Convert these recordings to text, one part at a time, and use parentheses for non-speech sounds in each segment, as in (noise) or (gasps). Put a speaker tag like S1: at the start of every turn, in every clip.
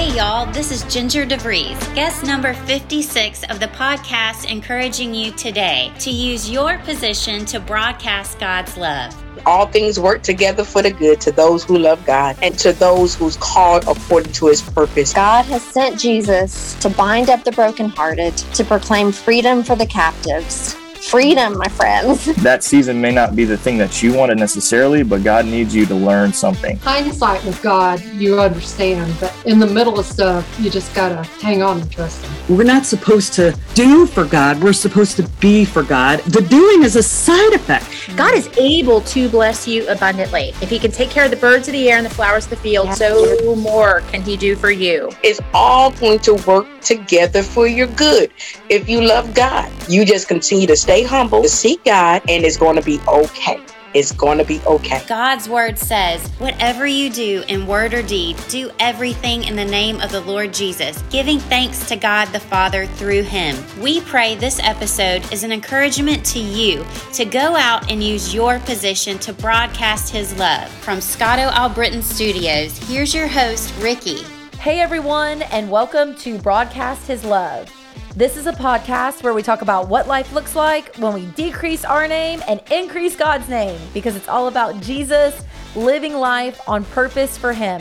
S1: Hey, y'all, this is Ginger DeVries, guest number 56 of the podcast, encouraging you today to use your position to broadcast God's love.
S2: All things work together for the good to those who love God and to those who's called according to his purpose.
S3: God has sent Jesus to bind up the brokenhearted, to proclaim freedom for the captives freedom, my friends. (laughs)
S4: That season may not be the thing that you wanted necessarily, but God needs you to learn something.
S5: Hindsight with God, you understand, but in the middle of stuff, you just gotta hang on and trust Him.
S6: We're not supposed to do for God, we're supposed to be for God. The doing is a side effect.
S7: God is able to bless you abundantly. If He can take care of the birds of the air and the flowers of the field, yes. so more can He do for you.
S2: It's all going to work together for your good. If you love God, you just continue to stay humble, seek God, and it's going to be okay. It's going to be okay.
S1: God's word says, Whatever you do in word or deed, do everything in the name of the Lord Jesus, giving thanks to God the Father through him. We pray this episode is an encouragement to you to go out and use your position to broadcast his love. From Scotto Albritton Studios, here's your host, Ricky.
S8: Hey everyone, and welcome to Broadcast His Love. This is a podcast where we talk about what life looks like when we decrease our name and increase God's name because it's all about Jesus living life on purpose for Him.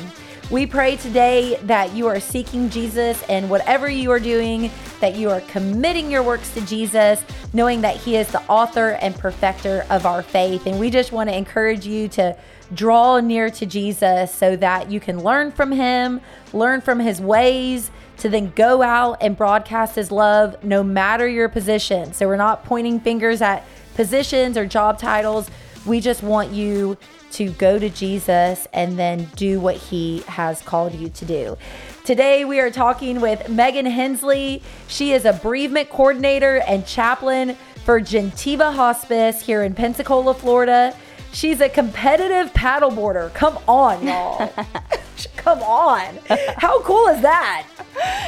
S8: We pray today that you are seeking Jesus and whatever you are doing, that you are committing your works to Jesus, knowing that He is the author and perfecter of our faith. And we just want to encourage you to draw near to Jesus so that you can learn from Him, learn from His ways to then go out and broadcast his love no matter your position. So we're not pointing fingers at positions or job titles. We just want you to go to Jesus and then do what he has called you to do. Today we are talking with Megan Hensley. She is a bereavement coordinator and chaplain for Gentiva Hospice here in Pensacola, Florida. She's a competitive paddleboarder. Come on, y'all. (laughs) Come on. How cool is that?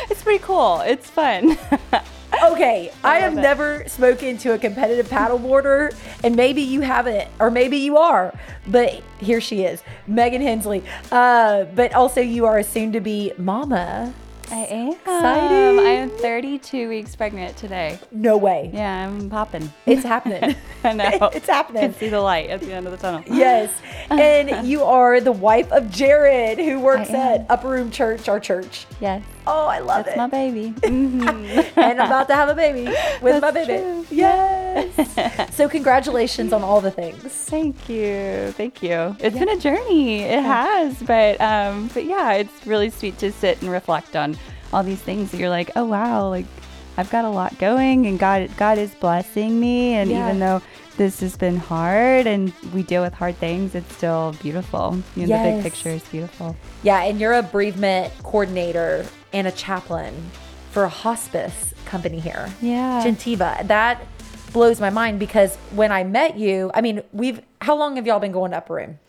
S9: It's pretty cool. It's fun. (laughs)
S8: okay, I, I have it. never spoken to a competitive paddleboarder, and maybe you haven't, or maybe you are, but here she is, Megan Hensley. Uh, but also, you are a soon to be mama.
S9: Um, I am. Exciting. I am 32 weeks pregnant today.
S8: No way.
S9: Yeah, I'm popping.
S8: It's happening. (laughs)
S9: I know. (laughs)
S8: It's happening.
S9: I can see the light at the end of the tunnel.
S8: Yes. (laughs) And you are the wife of Jared, who works at Upper Room Church, our church.
S9: Yes.
S8: Oh, I love
S9: That's
S8: it.
S9: That's my baby. (laughs) Mm-hmm.
S8: and I'm about to have a baby with
S9: That's
S8: my baby.
S9: True.
S8: Yes. so congratulations on all the things.
S9: Thank you. Thank you. It's yeah. been a journey. It has, but um, but yeah, it's really sweet to sit and reflect on all these things that you're like, oh wow, like I've got a lot going, and God God is blessing me, and yeah. even though this has been hard and we deal with hard things, it's still beautiful. You know, yes. the big picture is beautiful.
S8: Yeah, and you're a bereavement coordinator and a chaplain for a hospice company here.
S9: Yeah.
S8: Gentiva. That blows my mind because when I met you, I mean, we've how long have y'all been going to Upper Room?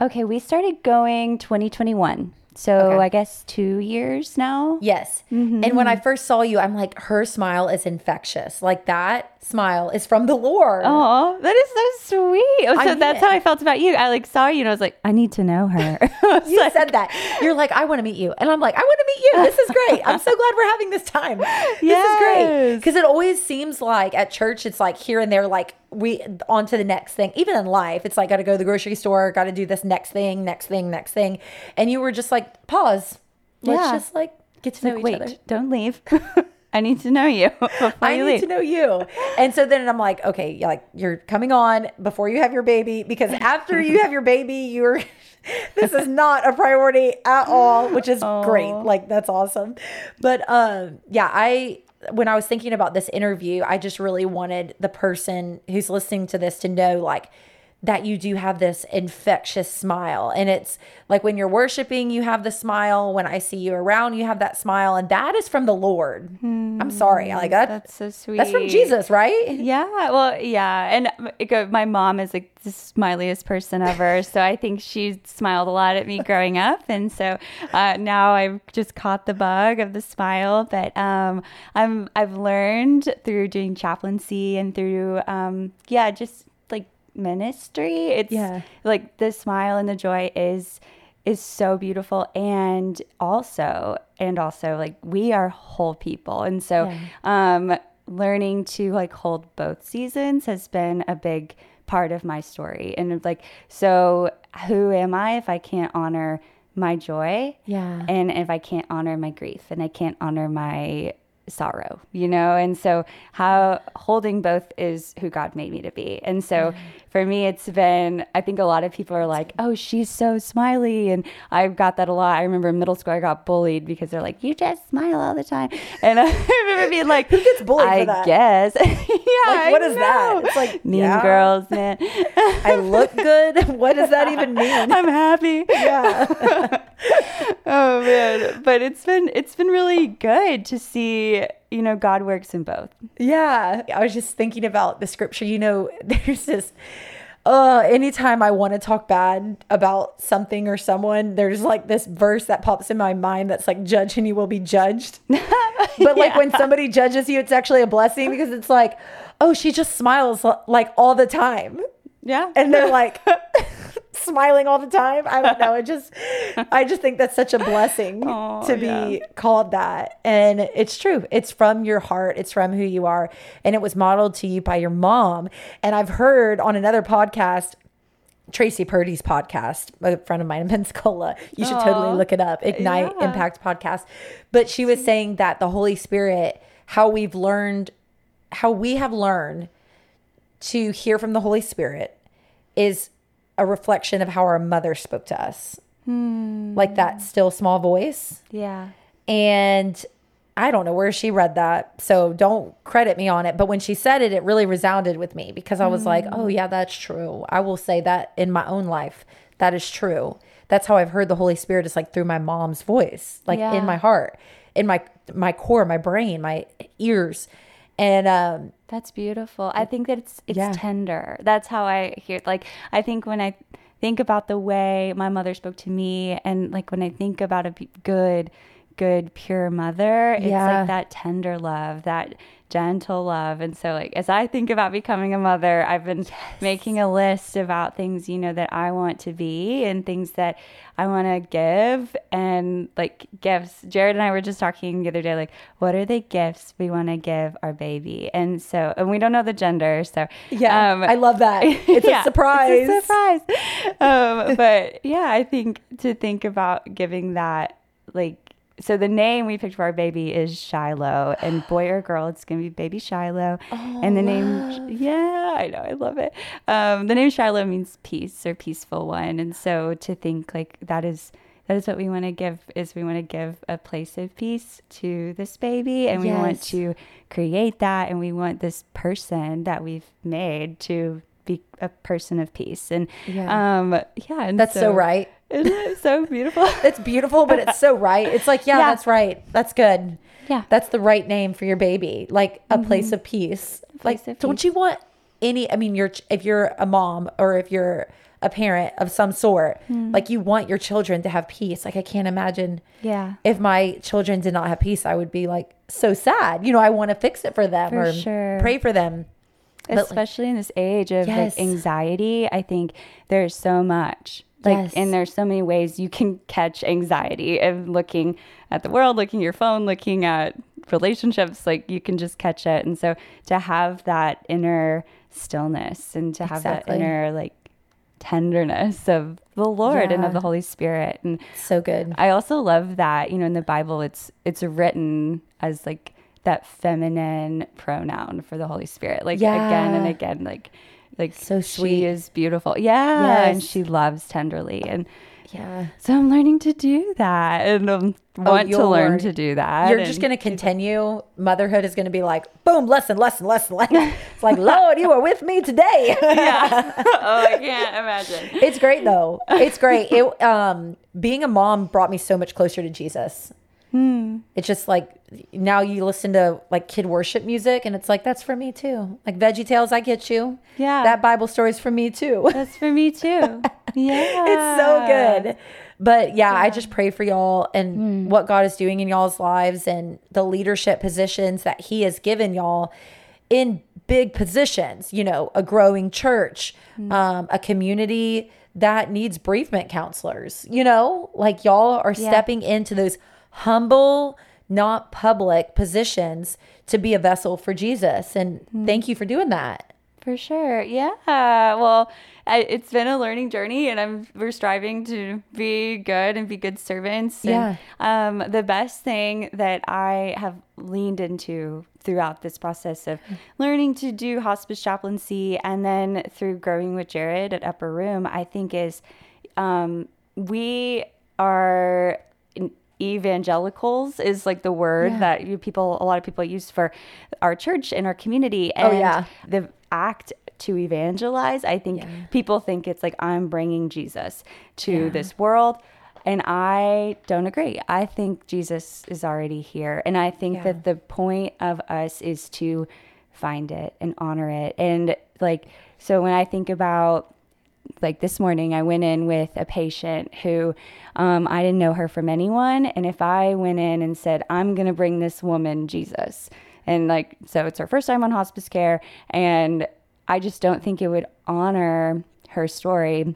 S9: Okay, we started going 2021. So okay. I guess two years now.
S8: Yes. Mm-hmm. And when I first saw you, I'm like, her smile is infectious. Like that smile is from the Lord.
S9: Oh, that is so sweet. Oh, so that's how I felt about you. I like saw you and I was like, I need to know her. (laughs)
S8: you like, said that. You're like, I want to meet you. And I'm like, I want to meet you. This is great. I'm so glad we're having this time. This yes. is great. (laughs) Because it always seems like at church, it's like here and there, like we on to the next thing. Even in life, it's like got to go to the grocery store, got to do this next thing, next thing, next thing. And you were just like, pause. Let's yeah. just like get to know like, each
S9: wait, other. Don't leave. (laughs) I need to know you. (laughs)
S8: I
S9: you
S8: need
S9: leave.
S8: to know you. And so then I'm like, okay, like you're coming on before you have your baby because after you have your baby, you're (laughs) this is not a priority at all, which is Aww. great. Like that's awesome. But um yeah, I when I was thinking about this interview, I just really wanted the person who's listening to this to know like that you do have this infectious smile. And it's like when you're worshiping, you have the smile. When I see you around, you have that smile. And that is from the Lord. Hmm. I'm sorry. Like that,
S9: that's so sweet.
S8: That's from Jesus, right?
S9: Yeah. Well, yeah. And my mom is like the smiliest person ever. (laughs) so I think she smiled a lot at me growing up. And so uh, now I've just caught the bug of the smile. But um, I'm, I've learned through doing chaplaincy and through, um, yeah, just ministry. It's yeah. like the smile and the joy is is so beautiful and also and also like we are whole people and so um learning to like hold both seasons has been a big part of my story and like so who am i if i can't honor my joy
S8: Yeah.
S9: and if i can't honor my grief and i can't honor my sorrow you know and so how holding both is who god made me to be and so mm-hmm. for me it's been i think a lot of people are like oh she's so smiley and i've got that a lot i remember in middle school i got bullied because they're like you just smile all the time (laughs) and i remember being like who
S8: gets bullied for
S9: i
S8: that?
S9: guess (laughs) yeah
S8: Like, what
S9: I
S8: is that? It's like,
S9: mean
S8: yeah.
S9: girls man
S8: I look good. (laughs) What does that even mean?
S9: i'm happy
S8: Yeah.
S9: oh man but it's been it's been really good to see you know god works in both
S8: Yeah. I was just thinking about the scripture. You know, (laughs) there's this uh anytime I want to talk bad about something or someone, there's like this verse that pops in my mind that's like judge and you will be judged. (laughs) but like when somebody judges you, it's actually a blessing because it's like, oh, she just smiles like all the time.
S9: yeah
S8: And they're like (laughs) smiling all the time. I don't know. It just (laughs) I just think that's such a blessing
S9: Aw,
S8: to be called that. And it's true. It's from your heart. It's from who you are. And it was modeled to you by your mom. And I've heard on another podcast Tracy Purdy's podcast, a friend of mine (laughs) in Pensacola. You should totally look it up. Ignite
S9: Yeah.
S8: Impact podcast. But she was saying that the Holy Spirit, how we've learned, how we have learned to hear from the Holy Spirit is a reflection of how our mother spoke to us. Like that still small voice.
S9: yeah
S8: And I don't know where she read that. So don't credit me on it. But when she said it, it really resounded with me because I was like,
S9: Mm.
S8: oh, yeah, that's true. I will say that in my own life. That is true. That's how I've heard the Holy Spirit is like through my mom's voice, like
S9: Yeah.
S8: in my heart, in my my core, my brain, my ears. And um
S9: That's beautiful. I think that it's it's
S8: Yeah.
S9: tender. That's how I hear. Like I think when I think about the way my mother spoke to me, and like when I think about a good, good pure mother, it's
S8: Yeah.
S9: like that tender love, that gentle love. And so like as I think about becoming a mother, I've been making a list about things you know that I want to be and things that I want to give and like gifts. Jared and I were just talking the other day like what are the gifts we want to give our baby? And so and we don't know the gender, so
S8: yeah,
S9: um,
S8: I love that. (laughs) It's
S9: yeah,
S8: a surprise.
S9: It's a surprise. um, but yeah, I think to think about giving that, like, so the name we picked for our baby is Shiloh, and (gasps) boy or girl, it's gonna be baby Shiloh. and the name, yeah, I know, I love it. Um, the name Shiloh means peace or peaceful one, and so to think like that is. That is what we want to give. Is we want to give a place of peace to this baby, and we want to create that, and we want this person that we've made to be a person of peace. And
S8: Yeah.
S9: um, yeah, and
S8: That's so, right.
S9: Isn't it so beautiful? (laughs)
S8: It's beautiful, but it's so right. It's like, yeah,
S9: Yeah.
S8: that's right. That's good.
S9: Yeah.
S8: That's the right name for your baby. Like a place of peace.
S9: place
S8: like,
S9: of
S8: don't
S9: peace.
S8: you want any? I mean, you're if you're a mom or if you're a parent of some sort,
S9: Hmm.
S8: like you want your children to have peace. Like I can't imagine
S9: yeah,
S8: if my children did not have peace, I would be like so sad. You know, I want to fix it for them
S9: For
S8: or
S9: sure.
S8: pray for them. But, like,
S9: especially in this age of
S8: Yes.
S9: like anxiety. I think there's so much. Like,
S8: Yes.
S9: and there's so many ways you can catch anxiety of looking at the world, looking at your phone, looking at relationships. Like, you can just catch it. And so, to have that inner stillness and to have
S8: Exactly.
S9: that inner like tenderness of the Lord and of the Holy Spirit, and
S8: so good.
S9: I also love that, you know, in the Bible it's it's written as like that feminine pronoun for the Holy Spirit. Like again and again, like like
S8: So
S9: she
S8: sweet.
S9: is beautiful. Yeah. And she loves tenderly. And
S8: Yeah.
S9: so I'm learning to do that and um, want to learn
S8: learn.
S9: to do that.
S8: You're just going to continue. Motherhood is going to be like, boom, lesson, lesson, lesson. Like, (laughs) it's like, Lord, you are with me today.
S9: yeah. (laughs) oh, I can't imagine.
S8: it's great though. It's great. It, um, being a mom brought me so much closer to Jesus.
S9: Hmm.
S8: It's just like now you listen to like kid worship music and it's like, that's for me too. Like VeggieTales, I get you.
S9: Yeah.
S8: That Bible story's for me too.
S9: That's for me too. (laughs) Yeah.
S8: it's so good. But yeah, I just pray for y'all and
S9: Hmm.
S8: what God is doing in y'all's lives and the leadership positions that He has given y'all in big positions, you know, a growing church,
S9: Hmm.
S8: um, a community that needs bereavement counselors. You know, like y'all are
S9: Yeah.
S8: stepping into those humble, not public positions to be a vessel for Jesus. And
S9: Mm-hmm.
S8: thank you for doing that.
S9: For sure. Yeah. Well, I, it's been a learning journey and I'm we're striving to be good and be good servants. And, Um, the best thing that I have leaned into throughout this process of learning to do hospice chaplaincy and then through growing with Jared at Upper Room, I think is um, we are evangelicals is like the word
S8: Yeah.
S9: that you people a lot of people use for our church and our community.
S8: Oh,
S9: and
S8: yeah.
S9: the act to evangelize i think people think it's like i'm bringing jesus to this world. And i don't agree. I think jesus is already here. And i think that the point of us is to find it and honor it. And like so when i think about like this morning i went in with a patient who um, i didn't know her from anyone and if i went in and said i'm going to bring this woman jesus and like so it's her first time on hospice care and i just don't think it would honor her story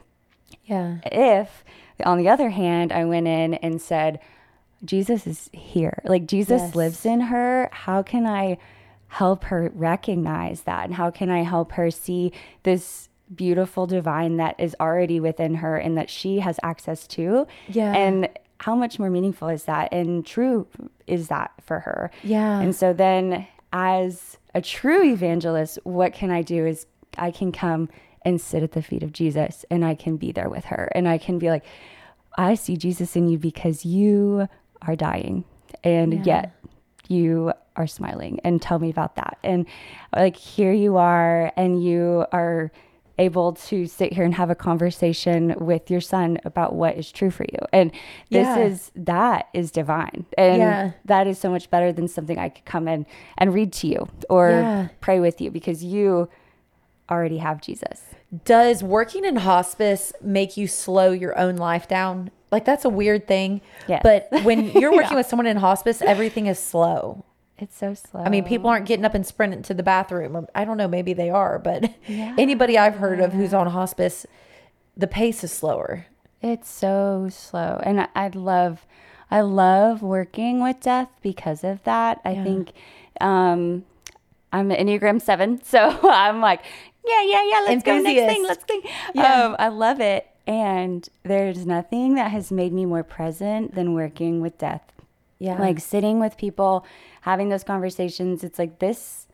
S8: Yeah.
S9: if on the other hand i went in and said jesus is here like jesus
S8: Yes.
S9: lives in her how can i help her recognize that and how can i help her see this beautiful divine that is already within her and that she has access to.
S8: Yeah.
S9: and how much more meaningful is that? And true is that for her.
S8: Yeah.
S9: and so then as a true evangelist what can i do is i can come and sit at the feet of jesus and i can be there with her. And i can be like i see jesus in you because you are dying and yet you are smiling and tell me about that. And like here you are and you are able to sit here and have a conversation with your son about what is true for you and this
S8: Yeah.
S9: is that is divine and
S8: Yeah.
S9: that is so much better than something i could come in and read to you or
S8: Yeah.
S9: pray with you because you already have jesus
S8: Does working in hospice make you slow your own life down? Like that's a weird thing.
S9: Yes.
S8: But when you're (laughs) working with someone in hospice, everything is slow.
S9: It's so slow
S8: I mean, people aren't getting up and sprinting to the bathroom, or I don't know, maybe they are, but (laughs) anybody I've heard of who's on hospice, the pace is slower.
S9: It's so slow. And I, I love I love working with death because of that. I think um I'm an Enneagram seven, (laughs) so I'm like, yeah, yeah, yeah, let's go next thing, let's think.
S8: Yeah.
S9: Um, I love it. And there's nothing that has made me more present than working with death.
S8: Yeah.
S9: Like sitting with people, having those conversations. It's like this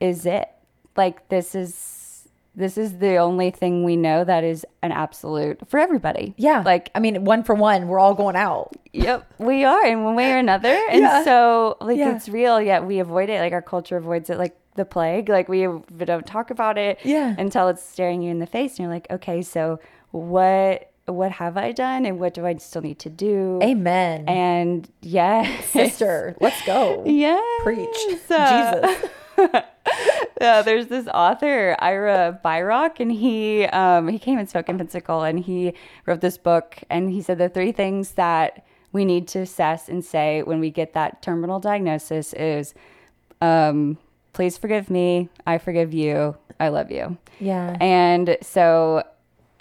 S9: is it. Like this is this is the only thing we know that is an absolute for everybody.
S8: yeah.
S9: Like
S8: I mean, one for one, we're all going out.
S9: Yep, we are in one way or another, (laughs) and
S8: Yeah.
S9: so like
S8: Yeah.
S9: it's real. Yet we avoid it. Like our culture avoids it, like the plague. Like we we don't talk about it,
S8: Yeah.
S9: until it's staring you in the face, and you're like, okay, so what what have I done, and what do I still need to do?
S8: Amen.
S9: And yes,
S8: Sister, let's go.
S9: yeah,
S8: Preach. Jesus. (laughs)
S9: yeah, there's this author Ira Byock, and he um, he came and spoke in Pensacola, and he wrote this book, and he said the three things that we need to assess and say when we get that terminal diagnosis is, um, please forgive me, I forgive you, I love you.
S8: Yeah.
S9: And so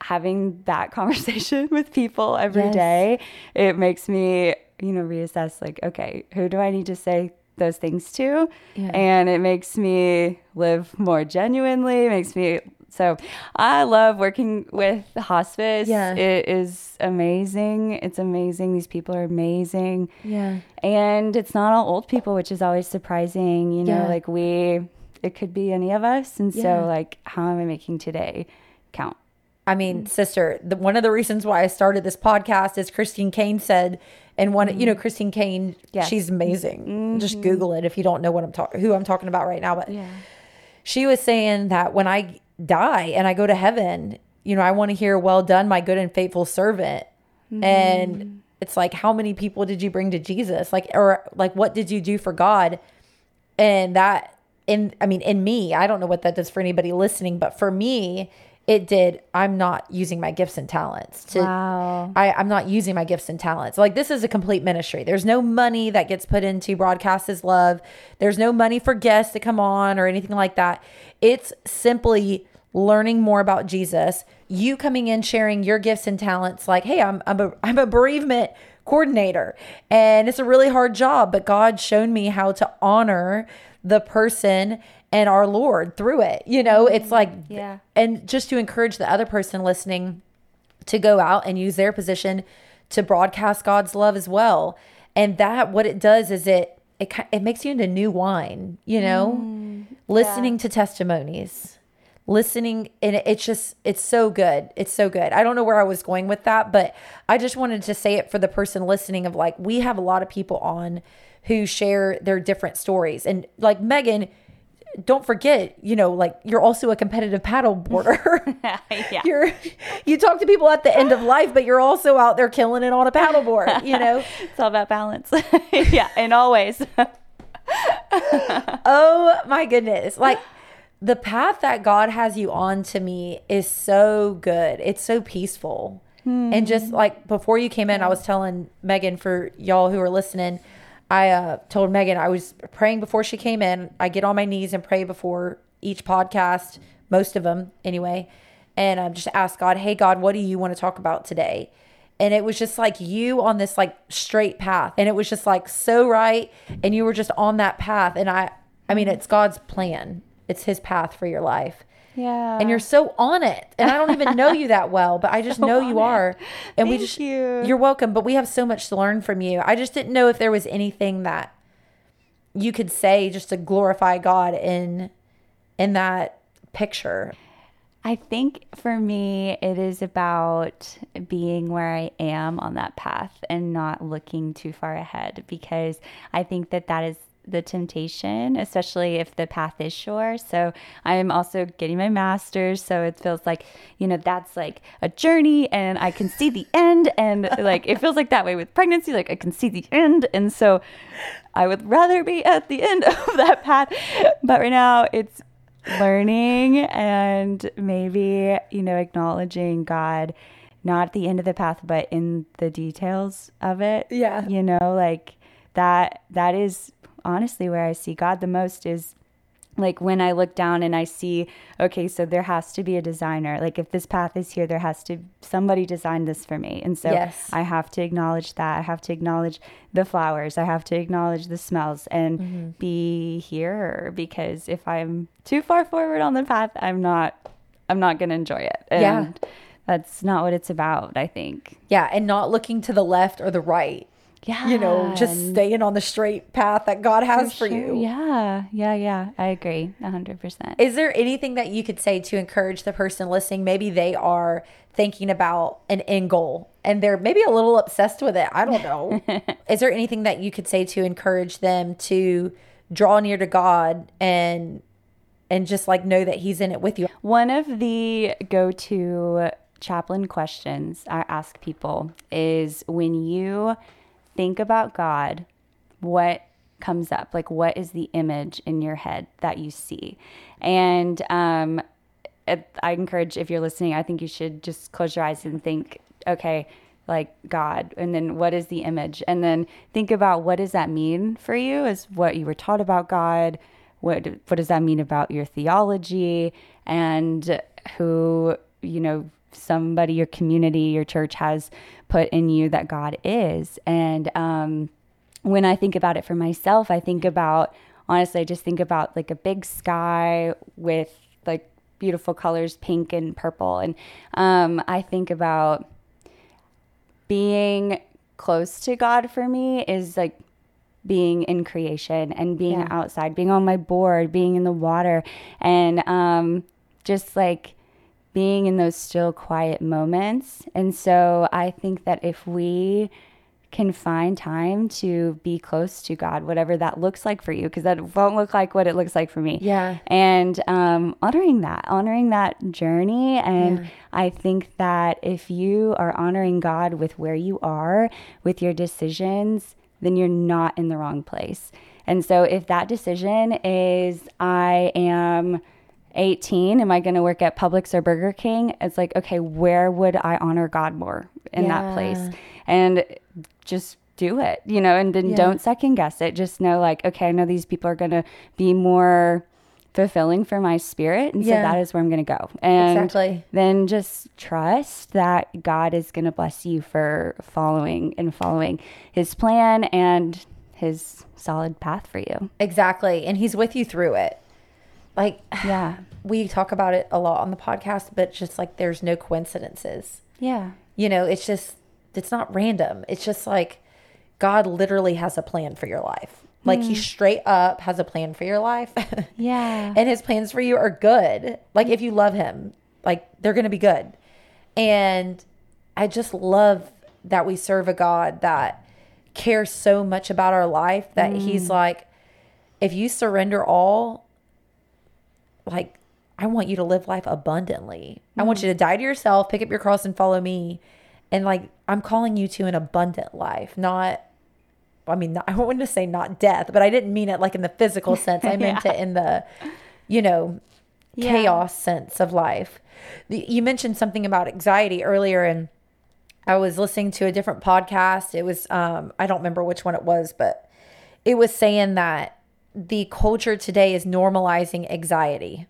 S9: having that (laughs) conversation (laughs) with people every
S8: Yes.
S9: day, it makes me, you know, reassess like, okay, who do I need to say those things to?
S8: Yeah.
S9: And it makes me live more genuinely, makes me so I love working with hospice.
S8: Yeah.
S9: It is amazing. It's amazing. These people are amazing.
S8: Yeah.
S9: And it's not all old people, which is always surprising. You know,
S8: Yeah.
S9: like we, it could be any of us. And
S8: Yeah.
S9: so, like, how am I making today count?
S8: I mean, mm. sister, the, one of the reasons why I started this podcast is Christine Caine said, and one, you know, mm-hmm. Christine Caine,
S9: Yes.
S8: she's amazing. Just mm-hmm. Google it if you don't know what I'm talking, who I'm talking about right now. But
S9: Yeah.
S8: she was saying that when I die and I go to heaven, you know, I want to hear, well done, my good and faithful servant. And mm-hmm. it's like, how many people did you bring to Jesus? Like, or like, what did you do for God? And that, in, I mean, in me, I don't know what that does for anybody listening, but for me, it did. I'm not using my gifts and talents to,
S9: Wow.
S8: I, I'm not using my gifts and talents. Like this is a complete ministry. There's no money that gets put into Broadcast His Love. There's no money for guests to come on or anything like that. It's simply learning more about Jesus, you coming in sharing your gifts and talents like, "Hey, I'm I'm a I'm a bereavement coordinator and it's a really hard job, but God shown me how to honor the person and our Lord through it." You know, it's mm-hmm. like
S9: Yeah.
S8: and just to encourage the other person listening to go out and use their position to broadcast God's love as well. And that what it does is it it it makes you into new wine, you know? Mm. Listening to testimonies. Listening and it's just it's so good. It's so good. I don't know where I was going with that, but I just wanted to say it for the person listening of like we have a lot of people on who share their different stories. And like Megan, don't forget, you know, like you're also a competitive paddle (laughs) boarder.
S9: yeah.
S8: you're you talk to people at the end of life, but you're also out there killing it on a paddleboard, you know? (laughs)
S9: It's all about balance. (laughs) yeah, and always.
S8: oh my goodness. Like the path that God has you on to me is so good. It's so peaceful. And just hmm. like before you came in, I was telling Megan for y'all who are listening, I uh, told Megan I was praying before she came in. I get on my knees and pray before each podcast, most of them anyway. And I just ask God, hey, God, what do you want to talk about today? And it was just like you on this like straight path. And it was just like so right. And you were just on that path. And I, I mean, it's God's plan, it's His path for your life.
S9: Yeah.
S8: And you're so on it. And I don't even know you that well, but I (laughs) just know you are. And we just,
S9: you.
S8: you're welcome. But we have so much to learn from you. I just didn't know if there was anything that you could say just to glorify God in, in that picture.
S9: I think for me, it is about being where I am on that path and not looking too far ahead because I think that that is the temptation, especially if the path is sure. So I'm also getting my master's. So it feels like, you know, that's like a journey and I can see the end. And like, it feels like that way with pregnancy. Like I can see the end. And so I would rather be at the end (laughs) of that path. But right now it's learning and maybe, you know, acknowledging God not at the end of the path, but in the details of it.
S8: Yeah.
S9: You know, like that, that is honestly where I see God the most is like when I look down and I see, okay, so there has to be a designer. Like if this path is here, there has to somebody designed this for me. And so
S8: Yes.
S9: I have to acknowledge that. I have to acknowledge the flowers. I have to acknowledge the smells and
S8: Mm-hmm.
S9: be here because if I'm too far forward on the path, I'm not I'm not going to enjoy it. And
S8: Yeah.
S9: that's not what it's about, I think.
S8: Yeah. And not looking to the left or the right,
S9: Yeah.
S8: you know, just staying on the straight path that God has for,
S9: Sure.
S8: you.
S9: Yeah. Yeah, yeah. I agree. 100%.
S8: Is there anything that you could say to encourage the person listening? Maybe they are thinking about an end goal and they're maybe a little obsessed with it. I don't know. (laughs) Is there anything that you could say to encourage them to draw near to God and and just like know that he's in it with you?
S9: One of the go to chaplain questions I ask people is when you think about God, what comes up? Like, what is the image in your head that you see? And um, I encourage, if you're listening, I think you should just close your eyes and think, okay, like God, and then what is the image? And then think about what does that mean for you? Is what you were taught about God? What what does that mean about your theology and who you know somebody your community your church has put in you that God is? And um, when I think about it for myself, I think about honestly, I just think about like a big sky with like beautiful colors, pink and purple, and um, I think about being close to God for me is like being in creation and being
S8: Yeah.
S9: outside, being on my board, being in the water, and um, just like being in those still quiet moments. And so I think that if we can find time to be close to God, whatever that looks like for you, because that won't look like what it looks like for me.
S8: Yeah.
S9: And um, honoring that, honoring that journey. And
S8: Yeah.
S9: I think that if you are honoring God with where you are, with your decisions, then you're not in the wrong place. And so if that decision is, I am 18, am I going to work at Publix or Burger King? It's like, okay, where would I honor God more in
S8: Yeah.
S9: that place? And just do it, you know, and then
S8: Yeah.
S9: don't second guess it. Just know, like, okay, I know these people are going to be more fulfilling for my spirit. And
S8: Yeah.
S9: so that is where I'm going to go. And
S8: Exactly.
S9: then just trust that God is going to bless you for following and following his plan and his solid path for you.
S8: Exactly. And he's with you through it. Like, (sighs)
S9: Yeah.
S8: we talk about it a lot on the podcast, but just like there's no coincidences.
S9: Yeah.
S8: You know, it's just, it's not random. It's just like God literally has a plan for your life. Like, he mm. straight up has a plan for your life. (laughs)
S9: Yeah.
S8: and his plans for you are good. Like, if you love him, like, they're going to be good. And I just love that we serve a God that cares so much about our life that he's mm. like, if you surrender all, like, I want you to live life abundantly. I want you to die to yourself, pick up your cross, and follow me. And like, I'm calling you to an abundant life, not, I mean, not, (laughs) I wouldn't say not death, but I didn't mean it like in the physical (laughs) sense. I meant it in the, you know,
S9: Yeah.
S8: chaos sense of life. The, you mentioned something about anxiety earlier, and I was listening to a different podcast. It was, um, I don't remember which one it was, but it was saying that the culture today is normalizing anxiety,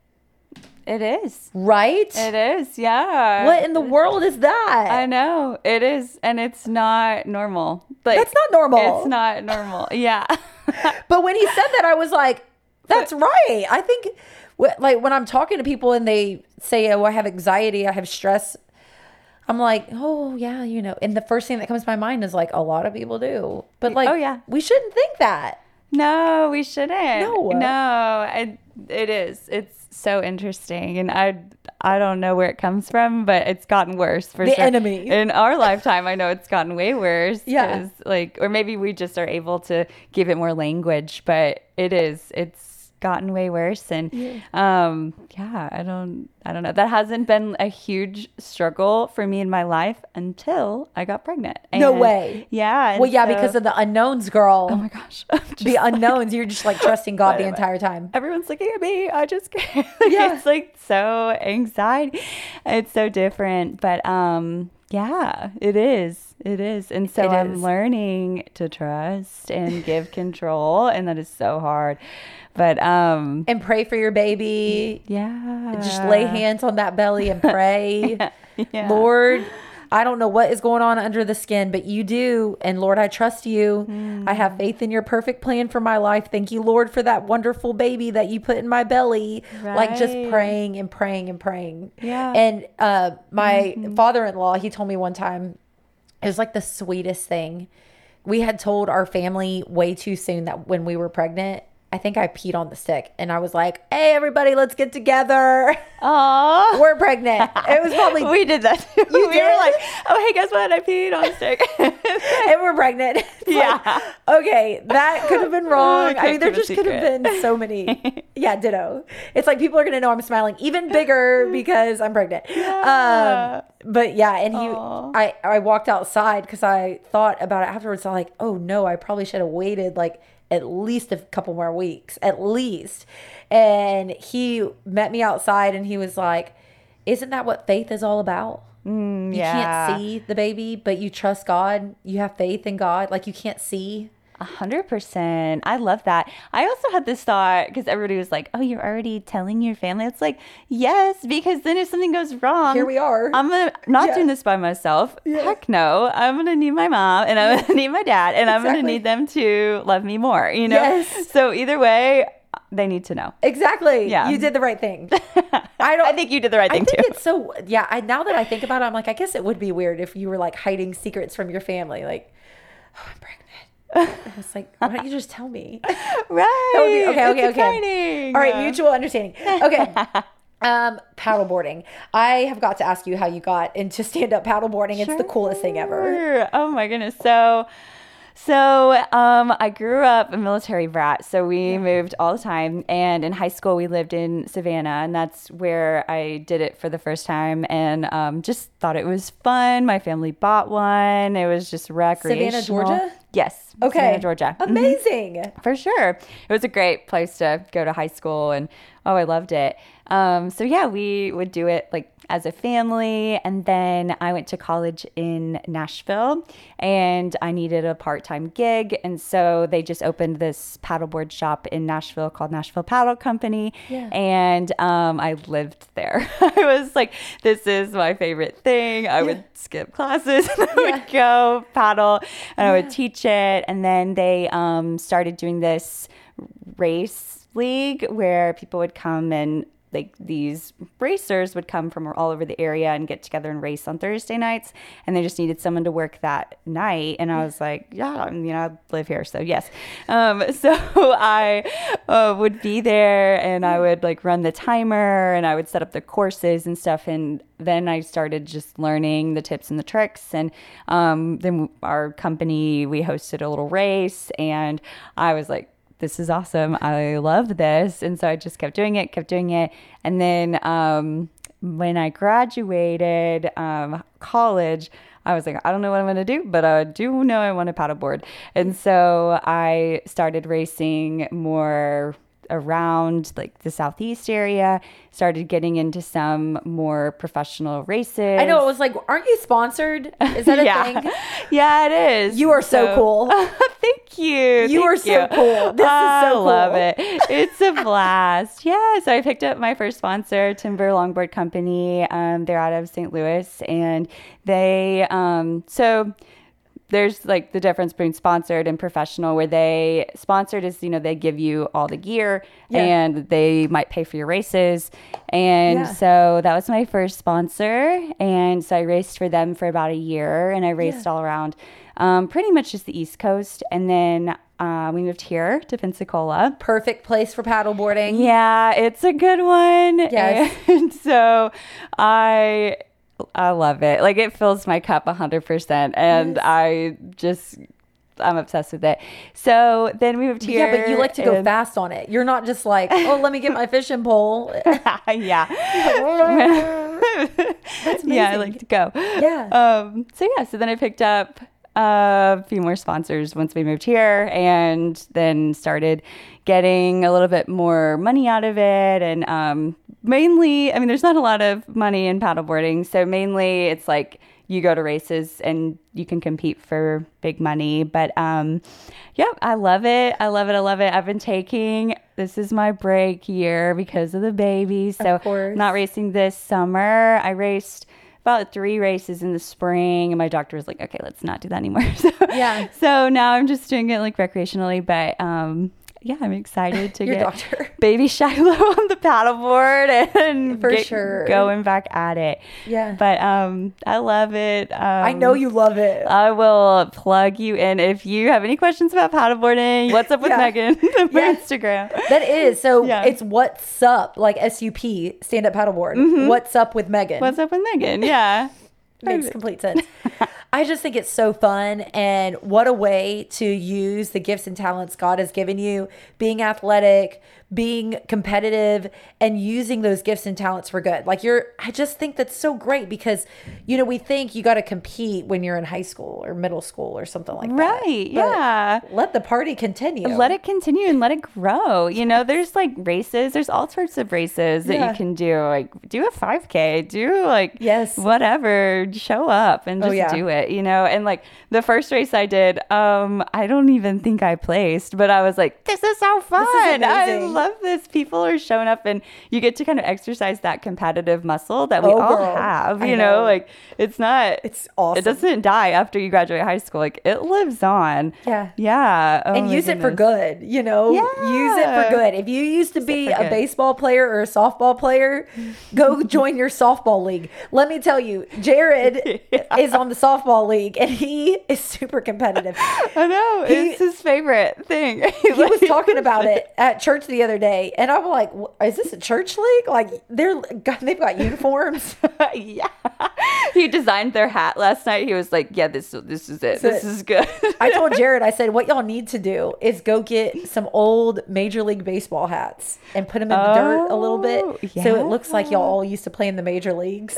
S9: It is.
S8: right?
S9: It is. Yeah.
S8: what in the world is that?
S9: I know it is, and it's not normal. Like
S8: That's not normal.
S9: It's not normal. Yeah. (laughs)
S8: But when he said that, I was like, that's right. I think, like, when I'm talking to people and they say, oh, I have anxiety, I have stress, I'm like, oh, yeah, you know. And the first thing that comes to my mind is like, a lot of people do. But, like,
S9: Oh, yeah.
S8: we shouldn't think that.
S9: No, we shouldn't.
S8: No.
S9: No. It, it is. It's so interesting, and I I don't know where it comes from, but it's gotten worse for
S8: The
S9: sure.
S8: enemy.
S9: in our lifetime. I know it's gotten way worse.
S8: Yeah.
S9: Like, or maybe we just are able to give it more language, but it is. It's gotten way worse and um yeah i don't i don't know that hasn't been a huge struggle for me in my life until i got pregnant
S8: No way.
S9: yeah
S8: Well, yeah,
S9: so-
S8: because of the unknowns, girl.
S9: oh my gosh (laughs)
S8: the
S9: like-
S8: unknowns. You're just like trusting God the entire time.
S9: everyone's looking at me. I just can't. (laughs) Like,
S8: Yeah.
S9: It's like so anxiety. It's so different. But um yeah, it is. It is. And so
S8: It
S9: I'm
S8: is.
S9: learning to trust and give control and that is so hard. But um
S8: And pray for your baby.
S9: yeah.
S8: Just lay hands on that belly and pray. (laughs)
S9: Yeah.
S8: Lord, I don't know what is going on under the skin, but you do. And Lord, I trust you. I
S9: Mm.
S8: have faith in your perfect plan for my life. Thank you, Lord, for that wonderful baby that you put in my belly. Like just praying and praying and praying.
S9: Yeah.
S8: And uh, my father in law, he told me one time, it was like the sweetest thing. We had told our family way too soon that when we were pregnant, I think I peed on the stick and I was like, hey, everybody, let's get together.
S9: Aw. (laughs)
S8: We're pregnant. It was probably (laughs)
S9: we did that (laughs) we
S8: did?
S9: were like, oh hey, guess what? I peed on a stick.
S8: and we're pregnant. It's like,
S9: Yeah.
S8: okay, that could have been wrong. I
S9: Can't
S8: mean, there just could have been so many. Yeah, ditto. It's like people are gonna know I'm smiling even bigger because I'm pregnant.
S9: Yeah.
S8: Um, but yeah, and he. I, I walked outside because I thought about it afterwards. I'm like, oh no, I probably should have waited like at least a couple more weeks, at least. And he met me outside and he was like, isn't that what faith is all about? You
S9: Mm, yeah.
S8: can't see the baby, but you trust God. You have faith in God. Like you can't see.
S9: A hundred percent. I love that. I also had this thought because everybody was like, "Oh, you're already telling your family." It's like, yes, because then if something goes wrong,
S8: Here we are.
S9: I'm gonna not
S8: Yeah.
S9: doing this by myself. Heck no. I'm gonna need my mom and I'm gonna need my dad and I'm gonna need them to love me more. You know.
S8: Yes.
S9: So either way, they need to know.
S8: Exactly.
S9: Yeah.
S8: You did the right thing. (laughs) I don't
S9: I think you did the right
S8: I
S9: thing
S8: think
S9: too.
S8: it's so yeah. I now that I think about it, I'm like, I guess it would be weird if you were like hiding secrets from your family, like, oh, (sighs) I'm pregnant. It's like, why don't you just tell me?
S9: right. (laughs)
S8: That would be- okay, okay,
S9: It's
S8: okay.
S9: exciting.
S8: All right, mutual understanding. Okay. (laughs) Um, paddleboarding. I have got to ask you how you got into stand up paddleboarding. It's the coolest thing ever.
S9: Oh my goodness. So so um, I grew up a military brat, so we moved all the time. And in high school, we lived in Savannah, and that's where I did it for the first time. And um, just thought it was fun. My family bought one. It was just recreational.
S8: Savannah, Georgia?
S9: Yes.
S8: Okay.
S9: Savannah, Georgia. Mhm.
S8: Amazing.
S9: For sure. It was a great place to go to high school. And oh, I loved it. Um, so yeah, we would do it like as a family. And then I went to college in Nashville and I needed a part time gig. And so they just opened this paddleboard shop in Nashville called Nashville Paddle Company.
S8: Yeah.
S9: And um, I lived there. (laughs) I was like, this is my favorite thing. I would skip classes (laughs) and I would go paddle and I would teach it. And then they um, started doing this race league where people would come and like these racers would come from all over the area and get together and race on Thursday nights, and they just needed someone to work that night. And I was like, yeah, I mean, I live here, so yes. Um, (laughs) so I uh, would be there, and I would like run the timer, and I would set up the courses and stuff, and then I started just learning the tips and the tricks. And um, then our company, we hosted a little race, and I was like this is awesome. I love this. And so I just kept doing it, kept doing it. And then um, when I graduated um, college, I was like, I don't know what I'm going to do, but I do know I want to paddleboard. And so I started racing more around like the southeast area started getting into some more professional races
S8: I know. It was like, aren't you sponsored? Is that a (laughs)
S9: yeah.
S8: thing?
S9: yeah it is
S8: You are so cool. (laughs)
S9: thank you
S8: You
S9: thank
S8: are so cool. This is
S9: I
S8: so
S9: love it it's a blast (laughs) yeah so i picked up my first sponsor timber longboard company um, they're out of st louis and they um, so there's like the difference between sponsored and professional where they sponsored is you know they give you all the gear
S8: Yeah.
S9: and they might pay for your races and
S8: Yeah.
S9: so that was my first sponsor and so i raced for them for about a year and i raced all around um, pretty much just the east coast and then uh, we moved here to pensacola
S8: Perfect place for paddleboarding.
S9: yeah, it's a good one.
S8: Yes. (laughs)
S9: And so I I love it. Like it fills my cup 100% and I just I'm obsessed with it. So then we moved here.
S8: Yeah, but you like to go fast on it. You're not just like, oh, let me get my fishing pole. (laughs)
S9: yeah. (laughs) Yeah, I like to go.
S8: Yeah.
S9: Um, so yeah, so then I picked up a few more sponsors once we moved here and then started getting a little bit more money out of it. And um, mainly i mean there's not a lot of money in paddleboarding. So mainly it's like you go to races and you can compete for big money. But um, yeah i love it. I love it. I love it. I've been taking this is my break year because of the baby so not racing this summer. I raced about three races in the spring and my doctor was like okay let's not do that anymore (laughs) so,
S8: Yeah.
S9: so now i'm just doing it like recreationally but um yeah i'm excited to (laughs) get
S8: doctor. (laughs)
S9: baby shiloh (laughs) on the paddleboard and
S8: For
S9: get
S8: sure.
S9: going back at it
S8: Yeah.
S9: but um i love it um,
S8: I know you love it.
S9: I will plug you in if you have any questions about paddleboarding. What's up with
S8: Yeah.
S9: Megan?
S8: Yeah.
S9: Instagram.
S8: That is so.
S9: Yeah.
S8: It's what's up, like S U P, stand up paddleboard. What's up with Megan?
S9: Mm-hmm. What's up with Megan? Yeah.
S8: makes complete sense. I just think it's so fun and what a way to use the gifts and talents God has given you, being athletic, being competitive and using those gifts and talents for good. Like you're I just think that's so great because you know, we think you got to compete when you're in high school or middle school or something like that.
S9: Right.
S8: But
S9: Yeah.
S8: Let the party continue.
S9: Let it continue and let it grow. You know, there's like races, there's all sorts of races that
S8: Yeah.
S9: you can do. Like do a 5K, do like
S8: Yes.
S9: whatever, show up and
S8: Oh,
S9: just
S8: yeah.
S9: do it, you know? And like the first race I did, um I don't even think I placed, but I was like this is so fun. I love this. People are showing up and you get to kind of exercise that competitive muscle that we
S8: Oh,
S9: all
S8: girl.
S9: have, you know?
S8: know.
S9: Like it's not
S8: It's awesome.
S9: It doesn't die after you graduate high school. Like it lives on.
S8: Yeah.
S9: Yeah. Oh
S8: and use it for good, you know? Use it for good. If you used to be a baseball player or a softball player, go (laughs) join your softball league. Let me tell you, Jared (laughs) is on the softball league and he (laughs) is super competitive.
S9: I know.
S8: He-
S9: it's his favorite thing. (laughs)
S8: He was talking about it (laughs) at church the other day, and I'm like, "Is this a church league? Like they're they've got uniforms."
S9: yeah. He designed their hat last night. He was like, "Yeah, this this is it. This is good."
S8: I told Jared, I said, "What y'all need to do is go get some old Major League Baseball hats and put them in the dirt a little bit,
S9: Oh,
S8: so it looks like y'all all used to play in the major leagues."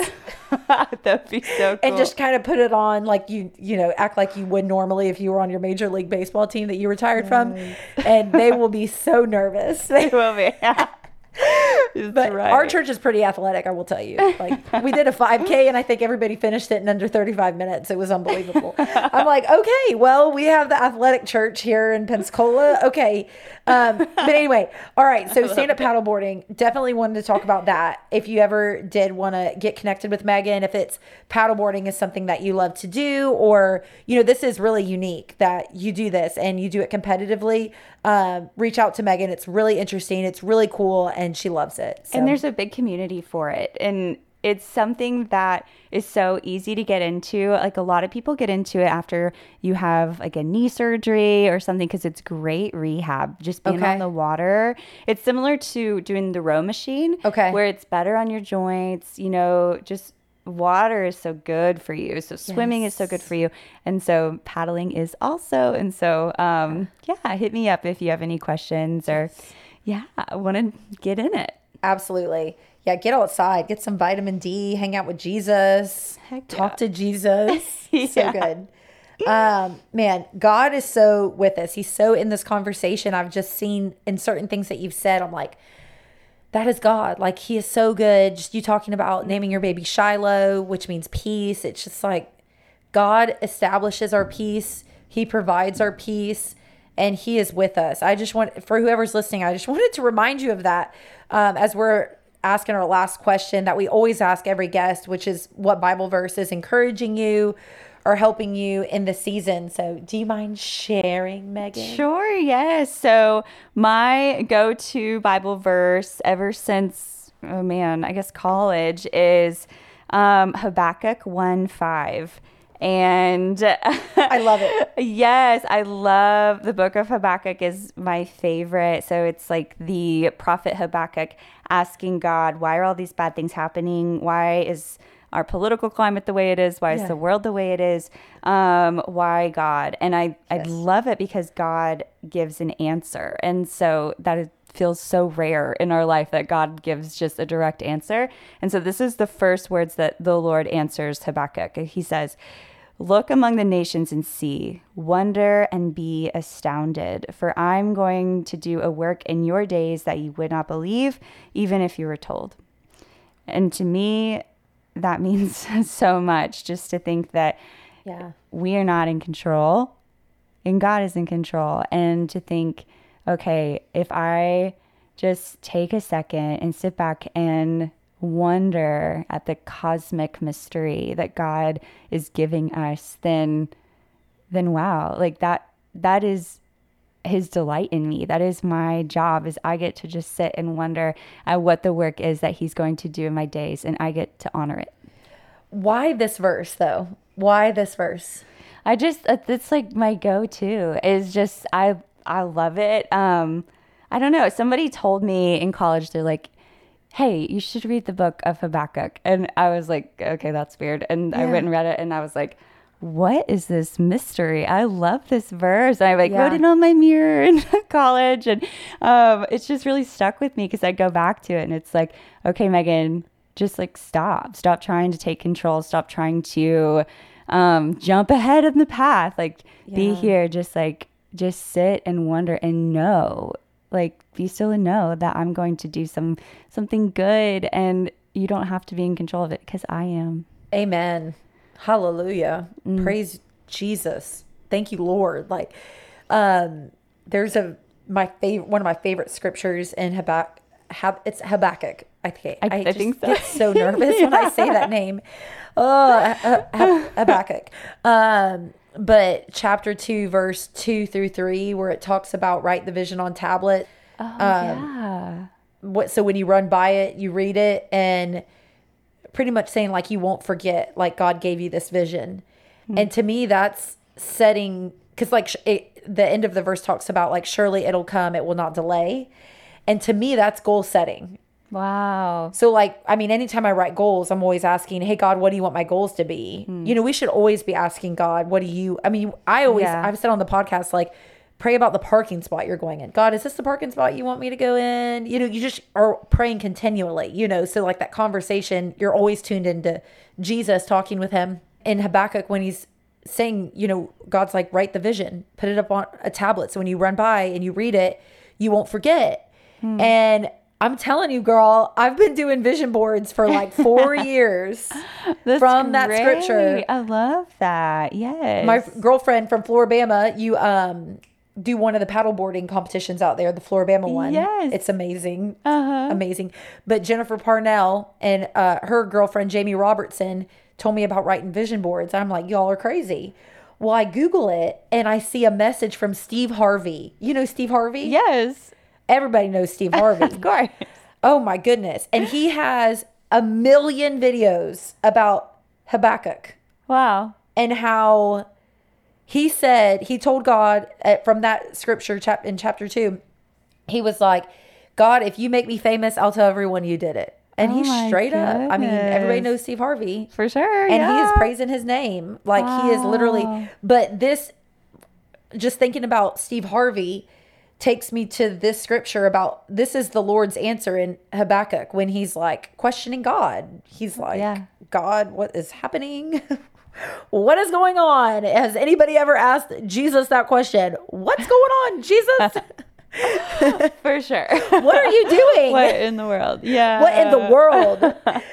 S9: That'd be so cool.
S8: and just kind of put it on like you you know act like you would normally if you were on your major league baseball team that you retired from and they will be so nervous (laughs) They
S9: will be. (laughs)
S8: but
S9: right.
S8: our church is pretty athletic, I will tell you. Like we did a 5K and I think everybody finished it in under 35 minutes. It was unbelievable. I'm like, okay, well, we have the athletic church here in Pensacola. Okay. Um, but anyway, all right. So (laughs) stand up paddleboarding, definitely wanted to talk about that. If you ever did want to get connected with Megan, if it's paddleboarding is something that you love to do, or, you know, this is really unique that you do this and you do it competitively, um, reach out to Megan. It's really interesting. It's really cool and she loves it. So.
S9: And there's a big community for it. And it's something that is so easy to get into. Like a lot of people get into it after you have like a knee surgery or something because it's great rehab. Just being
S8: Okay.
S9: on the water. It's similar to doing the row machine.
S8: Okay.
S9: Where it's better on your joints. You know, just water is so good for you. So swimming is so good for you. And so paddling is also. And so um yeah, hit me up if you have any questions or yeah, I want to get in it.
S8: Absolutely. Yeah, get outside, get some vitamin D, hang out with Jesus, talk to Jesus. (laughs) So good. Um, man, God is so with us. He's so in this conversation. I've just seen in certain things that you've said, I'm like, that is God. Like he is so good. Just you talking about naming your baby Shiloh, which means peace. It's just like God establishes our peace. He provides our peace and he is with us. I just want for whoever's listening, I just (laughs) wanted to remind you of that um, as we're asking our last question that we always ask every guest, which is what Bible verse is encouraging you or helping you in the season. So, do you mind sharing, Megan?
S9: Sure, yes. So, my go to Bible verse ever since, oh man, I guess college is um, Habakkuk 1 5. And
S8: I love it. (laughs)
S9: yes, I love the book of Habakkuk is my favorite. So it's like the prophet Habakkuk asking God, why are all these bad things happening? Why is our political climate the way it is? Why is
S8: Yeah.
S9: the world the way it is? Um, why God? And I, I love it because God gives an answer. And so that is, feels so rare in our life that God gives just a direct answer. And so this is the first words that the Lord answers Habakkuk. He says, Look among the nations and see, wonder and be astounded, for I'm going to do a work in your days that you would not believe, even if you were told. And to me, that (laughs) means so much just to think that
S8: Yeah.
S9: we are not in control and God is in control. And to think, okay, if I just take a second and sit back and wonder at the cosmic mystery that God is giving us, then then wow, like that that is his delight in me. That is my job is I get to just sit and wonder at what the work is that he's going to do in my days and I get to honor it.
S8: Why this verse though? Why this verse?
S9: I just uh, it's like my go-to is just I I love it. Um I don't know. Somebody told me in college they're like, "Hey, you should read the book of Habakkuk." And I was like, "Okay, that's weird." And I went and read it and I was like, "What is this mystery? I love this verse." And I like
S8: Yeah.
S9: wrote it on my mirror (laughs) in college and um it's just really stuck with me because I go back to it and it's like, "Okay, Megan, just like stop. Stop trying to take control. Stop trying to um, jump ahead of the path. Like be here, just like just sit and wonder and know, like be still and know that I'm going to do some something good, and you don't have to be in control of it because I am.
S8: Amen. Hallelujah. Praise Jesus. Thank you, Lord. Like, um, there's a my favorite one of my favorite scriptures in Habakkuk. Hab, it's Habakkuk. I think.
S9: I- I
S8: just
S9: think so.
S8: get so (laughs) nervous when I say that name. Oh, Ha- Ha- Habakkuk. Um, but chapter two, verse two through three, where it talks about write the vision on tablet.
S9: Oh
S8: Um,
S9: yeah.
S8: what so when you run by it you read it and pretty much saying like you won't forget like god gave you this vision and to me that's setting because like it, the end of the verse talks about like surely it'll come it will not delay and to me that's goal setting
S9: Wow.
S8: so like i mean anytime i write goals i'm always asking hey god what do you want my goals to be you know we should always be asking god what do you i mean i always
S9: Yeah.
S8: i've said on the podcast like pray about the parking spot you're going in god is this the parking spot you want me to go in you know you just are praying continually you know so like that conversation you're always tuned into jesus talking with him in habakkuk when he's saying you know god's like write the vision put it up on a tablet so when you run by and you read it you won't forget and I'm telling you, girl, I've been doing vision boards for like four (laughs) years. (laughs) From that scripture.
S9: I love that. Yes.
S8: My f- girlfriend from Floribama, you um do one of the paddleboarding competitions out there, the Floribama one.
S9: Yes.
S8: It's amazing.
S9: Uh-huh.
S8: Amazing. But Jennifer Parnell and uh, her girlfriend Jamie Robertson told me about writing vision boards. I'm like, y'all are crazy. Well, I Google it and I see a message from Steve Harvey. You know Steve Harvey?
S9: Yes.
S8: Everybody knows Steve (laughs) Harvey.
S9: Of course.
S8: Oh my goodness. And he has a million videos about Habakkuk
S9: Wow.
S8: and how he said, he told God uh, from that scripture chap- in chapter two, he was like, God, if you make me famous, I'll tell everyone you did it. And
S9: Oh
S8: he's straight up. I mean, everybody knows Steve Harvey.
S9: For sure.
S8: And he is praising his name. Like he is literally, but this, just thinking about Steve Harvey takes me to this scripture about this is the Lord's answer in Habakkuk when he's like questioning God. He's like,
S9: Yeah.
S8: God, what is happening? (laughs) what is going on? Has anybody ever asked Jesus that question? What's going on, Jesus? (laughs)
S9: For sure.
S8: what are you doing?
S9: what in the world? Yeah.
S8: what in the world?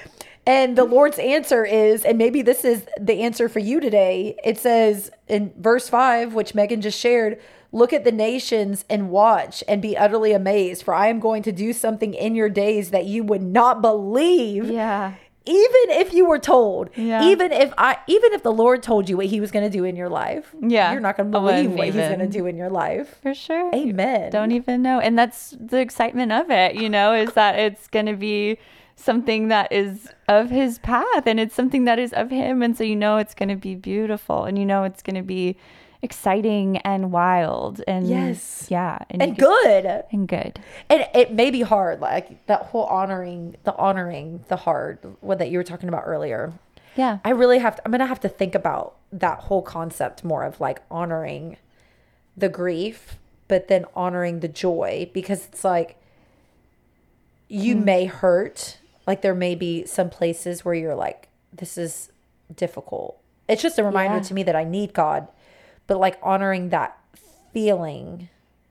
S8: and the Lord's answer is, and maybe this is the answer for you today. It says in verse five, which Megan just shared, look at the nations and watch and be utterly amazed, for I am going to do something in your days that you would not believe.
S9: Yeah.
S8: Even if you were told,
S9: Yeah.
S8: even if I, even if the Lord told you what He was going to do in your life,
S9: Yeah.
S8: you're not going to believe what He's going to do in your life.
S9: For sure.
S8: Amen.
S9: Don't even know. And that's the excitement of it, you know, is that it's going to be something that is of his path and it's something that is of him. And so you know it's going to be beautiful and you know it's going to be exciting and wild and
S8: Yes.
S9: yeah.
S8: and
S9: just-
S8: good.
S9: And good.
S8: and it may be hard like that whole honoring the honoring the hard what that you were talking about earlier
S9: Yeah.
S8: i really have to i'm gonna have to think about that whole concept more of like honoring the grief but then honoring the joy because it's like you mm. may hurt like there may be some places where you're like this is difficult it's just a reminder
S9: Yeah.
S8: to me that i need god but like honoring that feeling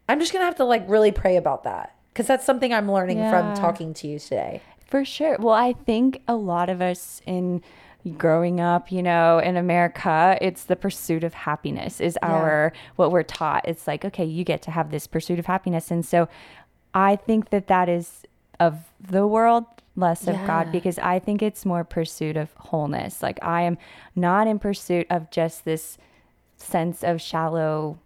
S8: i'm just gonna have to like really pray about that because that's something i'm learning from talking to you today
S9: For sure. Well, I think a lot of us in growing up, you know, in America, it's the pursuit of happiness is our what we're taught. It's like, okay, you get to have this pursuit of happiness. And so I think that that is of the world less of God because I think it's more pursuit of wholeness. Like I am not in pursuit of just this sense of shallow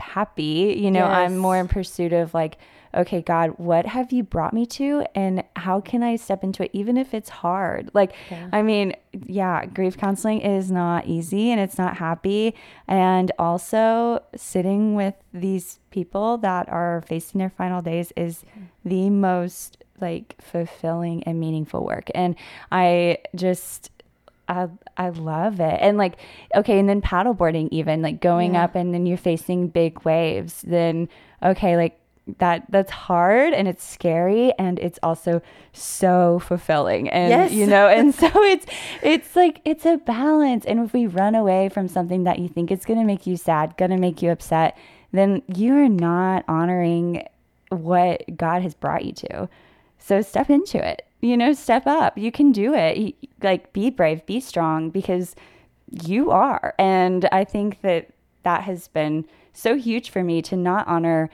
S9: happy. You know, I'm more in pursuit of like, okay, God, what have you brought me to? And how can I step into it, even if it's hard? Like, I mean, yeah, grief counseling is not easy and it's not happy. And also, sitting with these people that are facing their final days is hmm. the most like fulfilling and meaningful work. And I just, I I love it. And like okay, and then paddleboarding even like going
S8: Yeah.
S9: up and then you're facing big waves. Then okay, like that that's hard and it's scary and it's also so fulfilling. And
S8: Yes.
S9: you know, and so (laughs) it's it's like it's a balance. And if we run away from something that you think is going to make you sad, going to make you upset, then you're not honoring what God has brought you to. So step into it. You know, step up. You can do it. Like be brave, be strong because you are. And I think that that has been so huge for me to not honor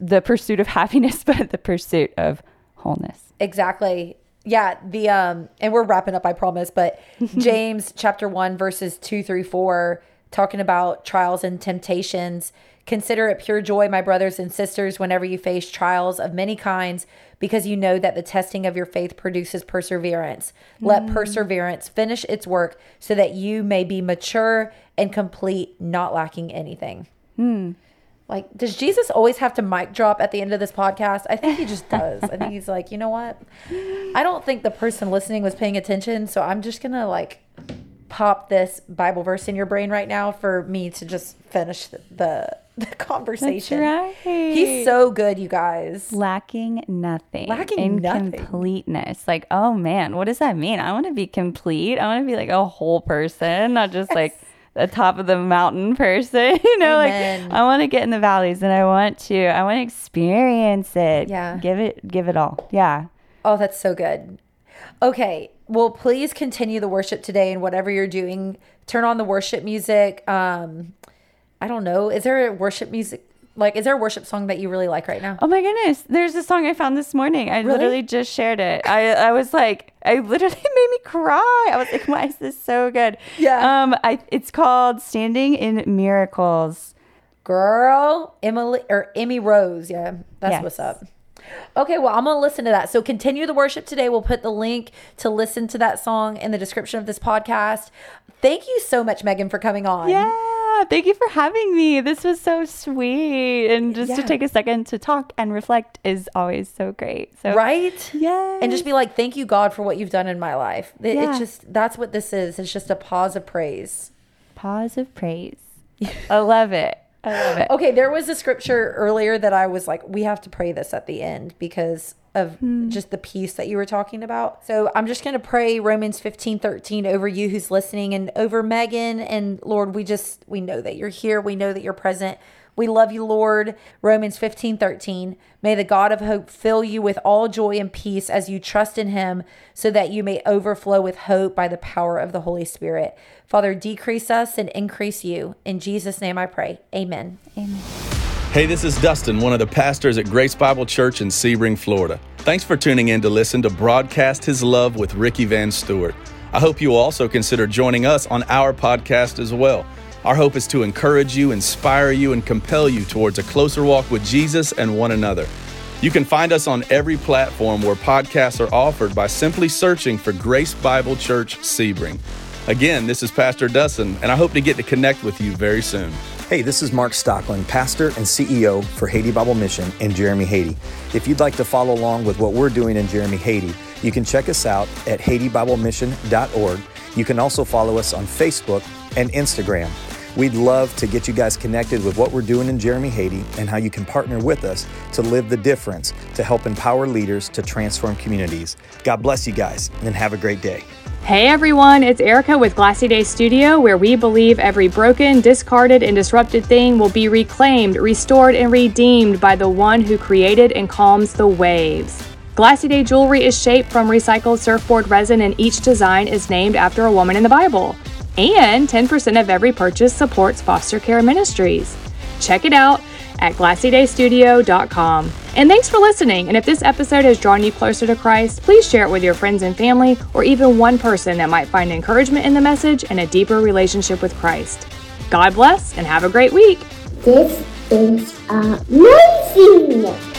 S9: the pursuit of (laughs) happiness but the pursuit of wholeness.
S8: Exactly. Yeah, the um and we're wrapping up I promise, but (laughs) James chapter 1 verses 2 through 4 talking about trials and temptations. Consider it pure joy, my brothers and sisters, whenever you face trials of many kinds, because you know that the testing of your faith produces perseverance. Let mm. perseverance finish its work so that you may be mature and complete, not lacking anything. Hmm. Like, does Jesus always have to mic drop at the end of this podcast? I think he just (laughs) does. I think he's like, you know what? I don't think the person listening was paying attention, so I'm just gonna like pop this Bible verse in your brain right now for me to just finish the the, (laughs) the conversation.
S9: right.
S8: He's so good, you guys.
S9: lacking nothing.
S8: Lacking
S9: in
S8: nothing.
S9: completeness. Like, oh man, what does that mean? I want to be complete. I want to be like a whole person, not just like the top of the mountain (laughs) person. (laughs) you know,
S8: Amen.
S9: like I want to get in the valleys and I want to I want to experience it.
S8: Yeah.
S9: Give it give it all. Yeah.
S8: Oh, that's so good. Okay. Well, please continue the worship today and whatever you're doing. Turn on the worship music. Um, I don't know. Is there a worship music? Like, is there a worship song that you really like right now?
S9: Oh my goodness. There's a song I found this morning. I
S8: Really?
S9: literally just shared it. I, I was like, I literally (laughs) made me cry. I was like, why is this so good?
S8: Yeah.
S9: Um, I it's called Standing in Miracles.
S8: Girl, Emily or Emmy Rose. Yeah, that's
S9: Yes.
S8: what's up. Okay, well, I'm going to listen to that. So continue the worship today. We'll put the link to listen to that song in the description of this podcast. Thank you so much, Megan, for coming on.
S9: Yeah, thank you for having me. This was so sweet. And just
S8: Yeah.
S9: to take a second to talk and reflect is always so great. So
S8: Right?
S9: Yeah.
S8: And just be like, thank you, God, for what you've done in my life. It,
S9: Yeah.
S8: It's just, that's what this is. It's just a pause of praise.
S9: pause of praise. (laughs) I love it. I love it.
S8: Okay, there was a scripture earlier that I was like, we have to pray this at the end because of hmm. just the peace that you were talking about. So I'm just going to pray Romans 15 13 over you who's listening and over Megan. And Lord, we just, we know that you're here. We know that you're present. We love you, Lord. Romans 15 13. May the God of hope fill you with all joy and peace as you trust in him, so that you may overflow with hope by the power of the Holy Spirit. Father, decrease us and increase you. In Jesus' name I pray. Amen.
S10: Hey, this is Dustin, one of the pastors at Grace Bible Church in Sebring, Florida. Thanks for tuning in to listen to Broadcast His Love with Ricky Van Stewart. I hope you will also consider joining us on our podcast as well. Our hope is to encourage you, inspire you, and compel you towards a closer walk with Jesus and one another. You can find us on every platform where podcasts are offered by simply searching for Grace Bible Church Sebring. Again, this is Pastor Dustin, and I hope to get to connect with you very soon.
S11: Hey, this is Mark Stockland, pastor and CEO for Haiti Bible Mission in Jérémie, Haiti. If you'd like to follow along with what we're doing in Jérémie, Haiti, you can check us out at haitibiblemission.org. You can also follow us on Facebook and Instagram. We'd love to get you guys connected with what we're doing in Jérémie, Haiti, and how you can partner with us to live the difference to help empower leaders to transform communities. God bless you guys and have a great day.
S12: Hey everyone, it's Erica with Glassy Day Studio, where we believe every broken, discarded, and disrupted thing will be reclaimed, restored, and redeemed by the one who created and calms the waves. Glassy Day jewelry is shaped from recycled surfboard resin, and each design is named after a woman in the Bible. And 10% of every purchase supports foster care ministries. Check it out at glassydaystudio.com. And thanks for listening. And if this episode has drawn you closer to Christ, please share it with your friends and family, or even one person that might find encouragement in the message and a deeper relationship with Christ. God bless and have a great week.
S13: This is amazing!